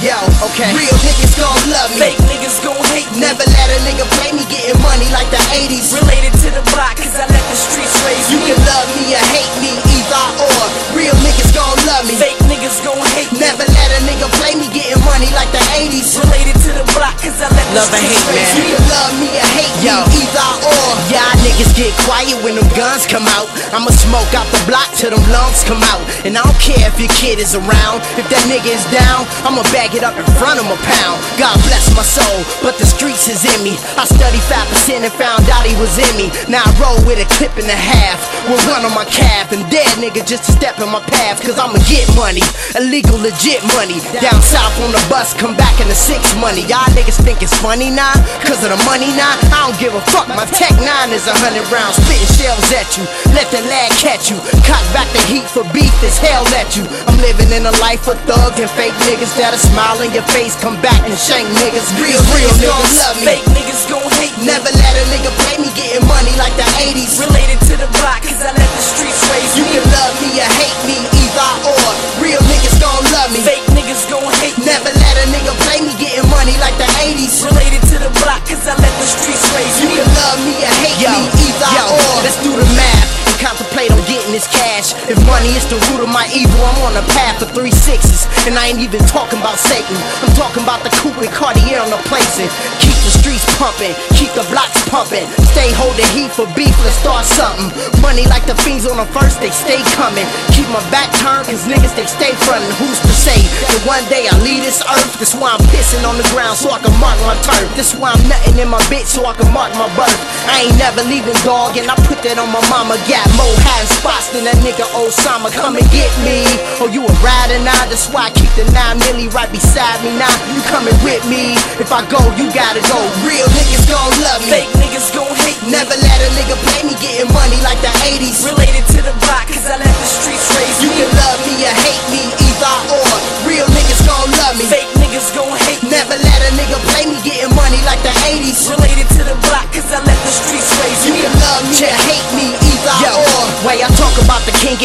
Yo, okay. Real niggas gon' love me. Fake niggas gon' hate me. Never let a nigga play me getting money like the 80s. Related to the block, cause I let the streets raise You me. can love me or hate me, either or. Real niggas gon' love me. Fake niggas gon' hate me. Never let a nigga play me getting money like the 80s. Related to the block, cause I let the Love and streets hate, raise man. You me. can love me or hate Yo. me, either or. Y'all niggas get quiet when them guns come out. I'ma smoke out the block till them lungs come out. And I don't care if your kid is around. If that nigga is down, I'ma bag it up in front of a pound. God bless my soul, but the streets is in me. I studied 5% and found out he was in me. Now I roll with a clip and a half. With one on my calf and dead nigga just to step in my path. Cause I'ma get money. Illegal, legit money. Down south on the bus, come back in the six money. Y'all niggas think it's funny now? Cause of the money now? I don't give a fuck. My Tech 9 is a hundred rounds, spitting shells at you. Let the lad catch you. Cock back the heat for beef as hell at you. I'm living in a life of thugs and fake niggas that'll smile in your face, come back and shank niggas. Real real niggas niggas. love me. Fake niggas gon' hate me. Never let a nigga play me getting money like the 80s. Related to the block, cause I let the streets raise You me. can love money is the root of my evil, I'm on a path of three sixes. And I ain't even talking about Satan. I'm talking about the coupe and Cartier on the placing. Keep the streets pumping, keep the blocks pumping. Stay holding heat for beef, let's start something. Money like the fiends on the first, they stay coming. Keep my back turned, cause niggas they stay frontin'. Who's to say that one day I leave this earth? That's why I'm pissing on the ground so I can mark my turf. That's why I'm nutting in my bitch so I can mark my birth. I ain't never leaving, dog, and I put that on my mama. Got more high spots than that nigga Osama. Come and get me. Oh, you a rider now? That's why I keep the 9 milli right beside me now. You coming with me? If I go, you gotta go. Real niggas gon' love me.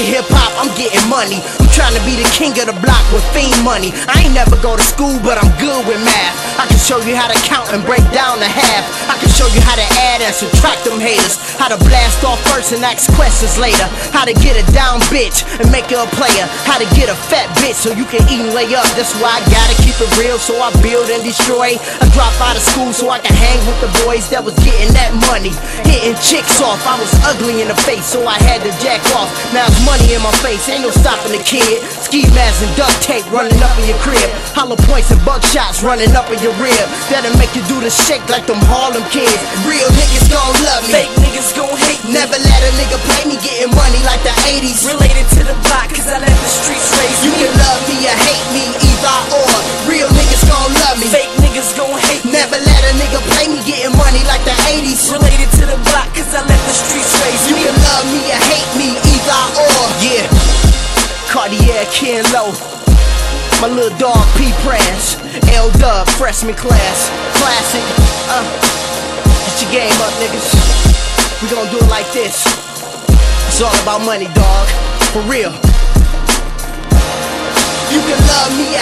Hip hop, I'm getting money. I'm trying to be the king of the block with fiend money. I ain't never go to school, but I'm good with math. I can show you how to count and break down a half. I can show you how to add and subtract them haters. How to blast off first and ask questions later. How to get a down bitch and make her a player. How to get a fat bitch so you can eat and lay up. That's why I gotta keep it real, so I build and destroy. I drop out of school so I can hang with the boys that was getting that money. Hitting chicks off, I was ugly in the face, so I had to jack off. Now it's money in my face, ain't no stopping the kid. Ski masks and duct tape running up in your crib. Hollow points and buckshots running up in your rib. That'll make you do the shake like them Harlem kids. Real niggas gon' love me. Fake niggas gon' hate me. Never let a nigga play me getting money like the 80s. Related to the block, cause I let the streets raise You me. can love me or hate me, either or. Real niggas gon' love me. Fake niggas gon' hate me. Never let a nigga play me getting money like the 80s. Related to the block, cause I let the streets raise You me. can love me or hate me, or. Yeah, Cartier, Ken Low. My little dog P Prance, L Dub, freshman class, classic. Uh, get your game up, niggas. We gonna do it like this. It's all about money, dog. For real. You can love me